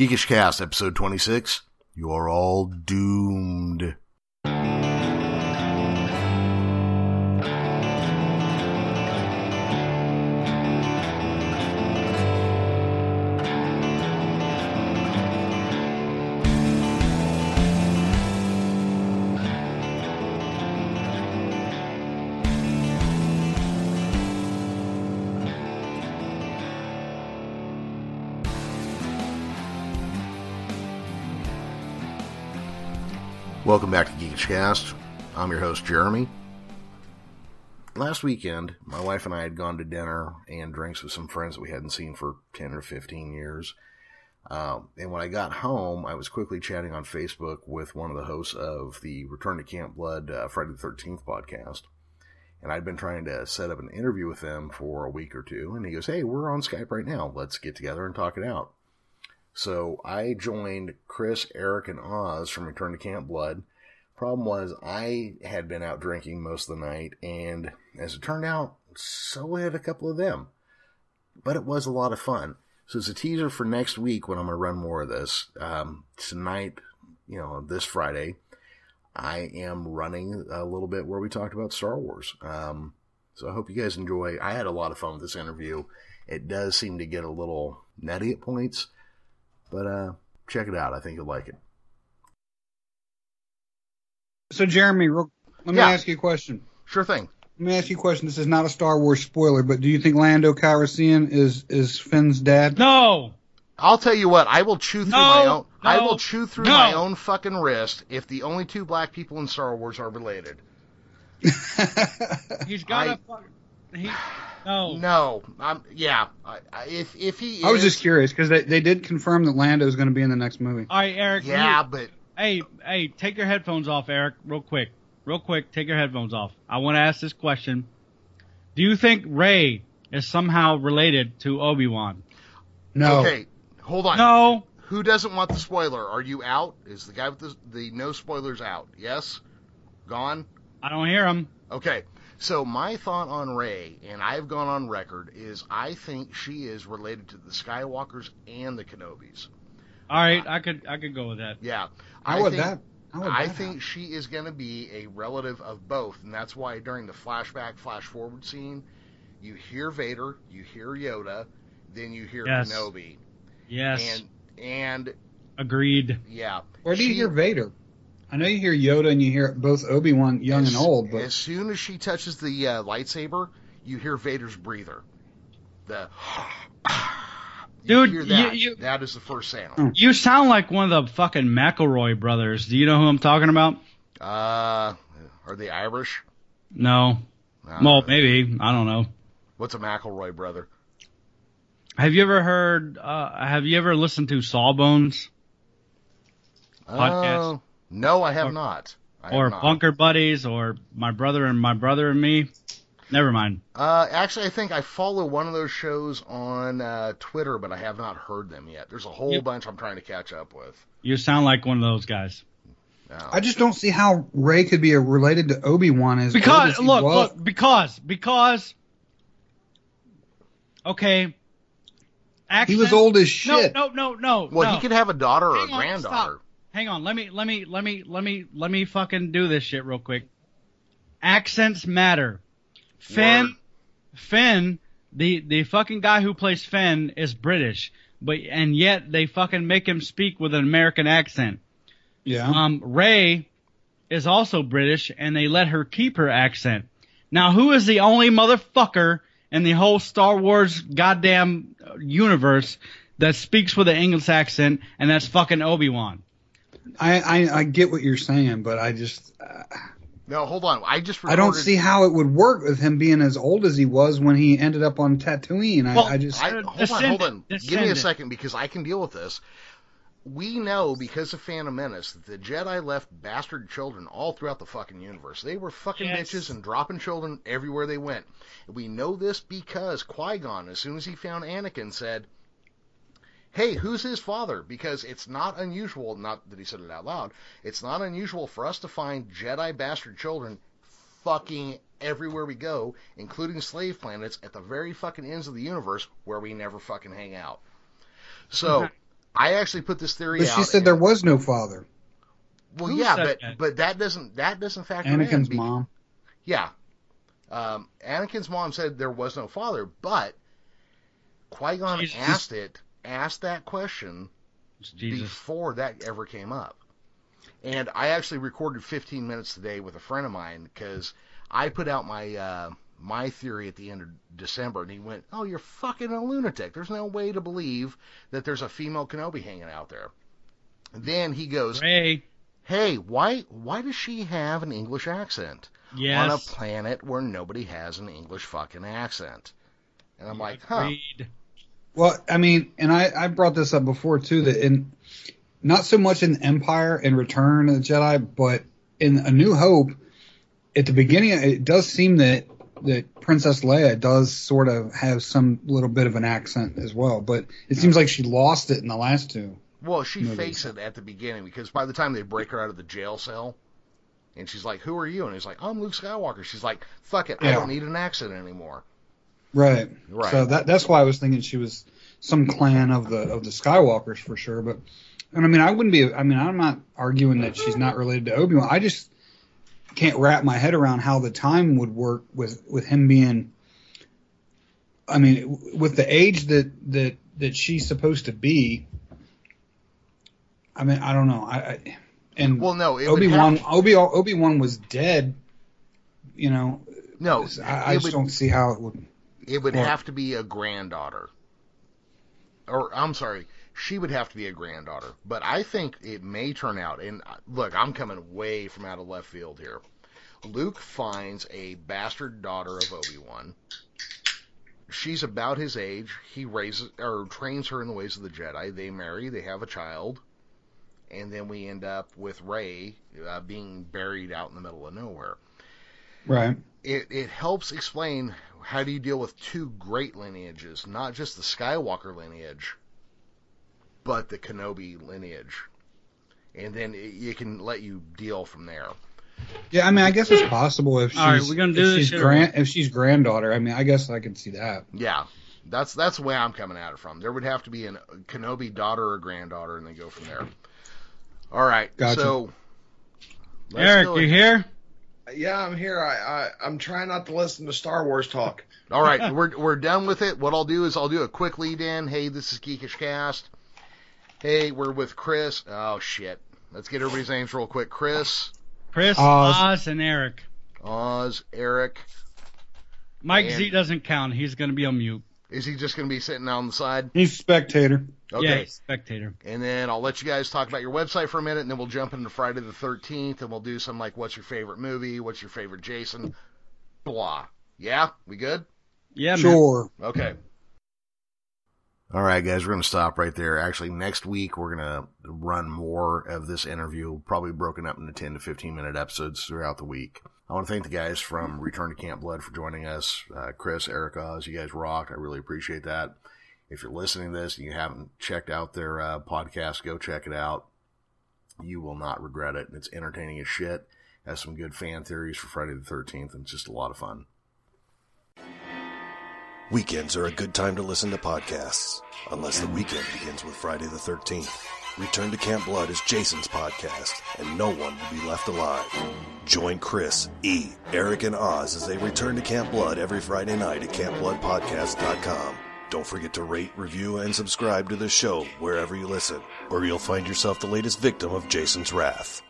Geekish Cast, episode 26. You are all doomed. Welcome back to Geekish Cast. I'm your host, Jeremy. Last weekend, my wife and I had gone to dinner and drinks with some friends that we hadn't seen for 10 or 15 years. Um, and when I got home, I was quickly chatting on Facebook with one of the hosts of the Return to Camp Blood uh, Friday the 13th podcast. And I'd been trying to set up an interview with them for a week or two. And he goes, Hey, we're on Skype right now. Let's get together and talk it out. So I joined Chris, Eric, and Oz from Return to Camp Blood. Problem was, I had been out drinking most of the night, and as it turned out, so had a couple of them. But it was a lot of fun. So it's a teaser for next week when I'm going to run more of this. Um, tonight, you know, this Friday, I am running a little bit where we talked about Star Wars. Um, so I hope you guys enjoy. I had a lot of fun with this interview. It does seem to get a little nutty at points. But uh, check it out. I think you'll like it. So, Jeremy, real, let me Yeah. ask you a question. Sure thing. Let me ask you a question. This is not a Star Wars spoiler, but do you think Lando Calrissian is is Finn's dad? No. I'll tell you what. I will chew through No, my own. No, I will chew through no. my own fucking wrist if the only two black people in Star Wars are related. He's got I- a fuck. He, no. No, I'm yeah. I, I, if if he, I was is- just curious because they, they did confirm that Lando is going to be in the next movie. All right, Eric. you- Yeah, but hey, hey, take your headphones off, Eric, real quick. Real quick, take your headphones off. I want to ask this question. Do you think Rey is somehow related to Obi-Wan? No, okay. Hold on. No. Who doesn't want the spoiler? Are you out? Is the guy with the the no spoilers out? Yes. Gone. I don't hear him. Okay. So my thought on Rey, and I've gone on record, is I think she is related to the Skywalkers and the Kenobis. All right, I could I could go with that. Yeah. how I would think, that? Would I that think she is going to be a relative of both, and that's why during the flashback, flash forward scene, you hear Vader, you hear Yoda, then you hear Yes. Kenobi, Yes. and and Agreed. yeah. Where do you hear Vader? I know you hear Yoda and you hear both Obi Wan young as, and old, but as soon as she touches the uh, lightsaber, you hear Vader's breather. The you Dude, hear that. you- you- that is the first sound. Hmm. You sound like one of the fucking McElroy brothers. Do you know who I'm talking about? Uh, are they Irish? No. Uh, Well, maybe. I don't know. What's a McElroy brother? Have you ever heard? Uh, have you ever listened to Sawbones Podcast. Uh, no, I have Or- not. I have or not. Bunker Buddies or My Brother and My Brother and Me? Never mind. Uh, actually, I think I follow one of those shows on uh, Twitter, but I have not heard them yet. There's a whole You- bunch I'm trying to catch up with. You sound like one of those guys. Uh, I just don't see how Rey could be related to Obi Wan as Because as look, was. look, because because okay. he was old as shit. No, no, no, no. well, no. he could have a daughter or a on, granddaughter. stop. Hang on, let me let me let me let me let me fucking do this shit real quick. Accents matter. Finn Word. Finn, the the fucking guy who plays Finn is British, but and yet they fucking make him speak with an American accent. Yeah. Um, Rey is also British, and they let her keep her accent. Now, who is the only motherfucker in the whole Star Wars goddamn uh, universe that speaks with an English accent, and that's fucking Obi Wan? I, I I get what you're saying, but I just uh, No, hold on. I just I don't see how it would work with him being as old as he was when he ended up on Tatooine. I, Well, I just I, hold on, hold on. Give me a second because I can deal with this. We know because of Phantom Menace that the Jedi left bastard children all throughout the fucking universe. They were fucking Yes. bitches and dropping children everywhere they went. We know this because Qui Gon, as soon as he found Anakin, said, Hey, who's his father? Because it's not unusual, not that he said it out loud, it's not unusual for us to find Jedi bastard children fucking everywhere we go, including slave planets at the very fucking ends of the universe where we never fucking hang out. So, I actually put this theory But out. she said and- there was no father. Well, Who yeah, but that? but that doesn't that doesn't factor in. Anakin's mom. Yeah. Um, Anakin's mom said there was no father, but Qui Gon asked it, asked that question before that ever came up. And I actually recorded 15 minutes today with a friend of mine because I put out my uh, my theory at the end of December, and he went, "Oh, you're fucking a lunatic. There's no way to believe that there's a female Kenobi hanging out there." Then he goes, "Hey, "Hey, why why does she have an English accent?" on a planet where nobody has an English fucking accent. And I'm like, huh. Well, I mean, and I, I brought this up before too that in not so much in Empire and Return of the Jedi, but in A New Hope, at the beginning, it does seem that that Princess Leia does sort of have some little bit of an accent as well, but it seems like she lost it in the last two. Well, she Movies. fakes it at the beginning because by the time they break her out of the jail cell, and she's like, "Who are you?" and he's like, "I'm Luke Skywalker." She's like, "Fuck it, I don't need an accent anymore." Right. Right. So that that's why I was thinking she was some clan of the of the Skywalkers for sure. But and I mean, I wouldn't be. I mean, I'm not arguing that she's not related to Obi Wan. I just can't wrap my head around how the time would work with with him being. I mean, with the age that that that she's supposed to be. I mean, I don't know. I, I and Well, no, Obi Wan Obi Obi Wan was dead. You know, No, I, I just would, don't see how it would. It would Well- have to be a granddaughter. Or I'm sorry, she would have to be a granddaughter. But I think it may turn out. And uh, look, I'm coming way from out of left field here. Luke finds a bastard daughter of Obi Wan. She's about his age. He raises or trains her in the ways of the Jedi. They marry. They have a child, and then we end up with Rey uh, being buried out in the middle of nowhere Right. it, it helps explain how do you deal with two great lineages, not just the Skywalker lineage, but the Kenobi lineage. And then it, it can let you deal from there. Yeah, I mean, I guess it's possible if she's All right, we're gonna do if this she's grand if she's granddaughter. I mean, I guess I could see that. Yeah, that's that's the way I'm coming at it from. There would have to be a Kenobi daughter or granddaughter, and then go from there. All right, Gotcha. so let's Eric, you ahead- here? Yeah, I'm here. I, I I'm trying not to listen to Star Wars talk. All right, we're we're done with it. What I'll do is I'll do a quick lead in. Hey, this is Geekish Cast. Hey, we're with Chris. Oh shit. Let's get everybody's names real quick. Chris, Chris, Oz. Oz, and Eric. Oz, Eric. Mike And- Z doesn't count. He's going to be on mute. Is he just going to be sitting on the side? He's a spectator. Okay. Yeah, spectator. And then I'll let you guys talk about your website for a minute, and then we'll jump into Friday the 13th, and we'll do some like, what's your favorite movie? What's your favorite Jason? Blah. Yeah? We good? Yeah, man. Sure. Okay. All right, guys, we're going to stop right there. Actually, next week we're going to run more of this interview, probably broken up into 10 to 15 minute episodes throughout the week. I want to thank the guys from Return to Camp Blood for joining us. Uh, Chris, Eric Oz, you guys rock. I really appreciate that. If you're listening to this and you haven't checked out their uh, podcast, go check it out. You will not regret it. It's entertaining as shit. Has some good fan theories for Friday the 13th, and it's just a lot of fun. Weekends are a good time to listen to podcasts, unless the weekend begins with Friday the 13th. Return to Camp Blood is Jason's podcast, and no one will be left alive. Join Chris, E, Eric, and Oz as they return to Camp Blood every Friday night at CampBloodPodcast.com. Don't forget to rate, review, and subscribe to the show wherever you listen, or you'll find yourself the latest victim of Jason's wrath.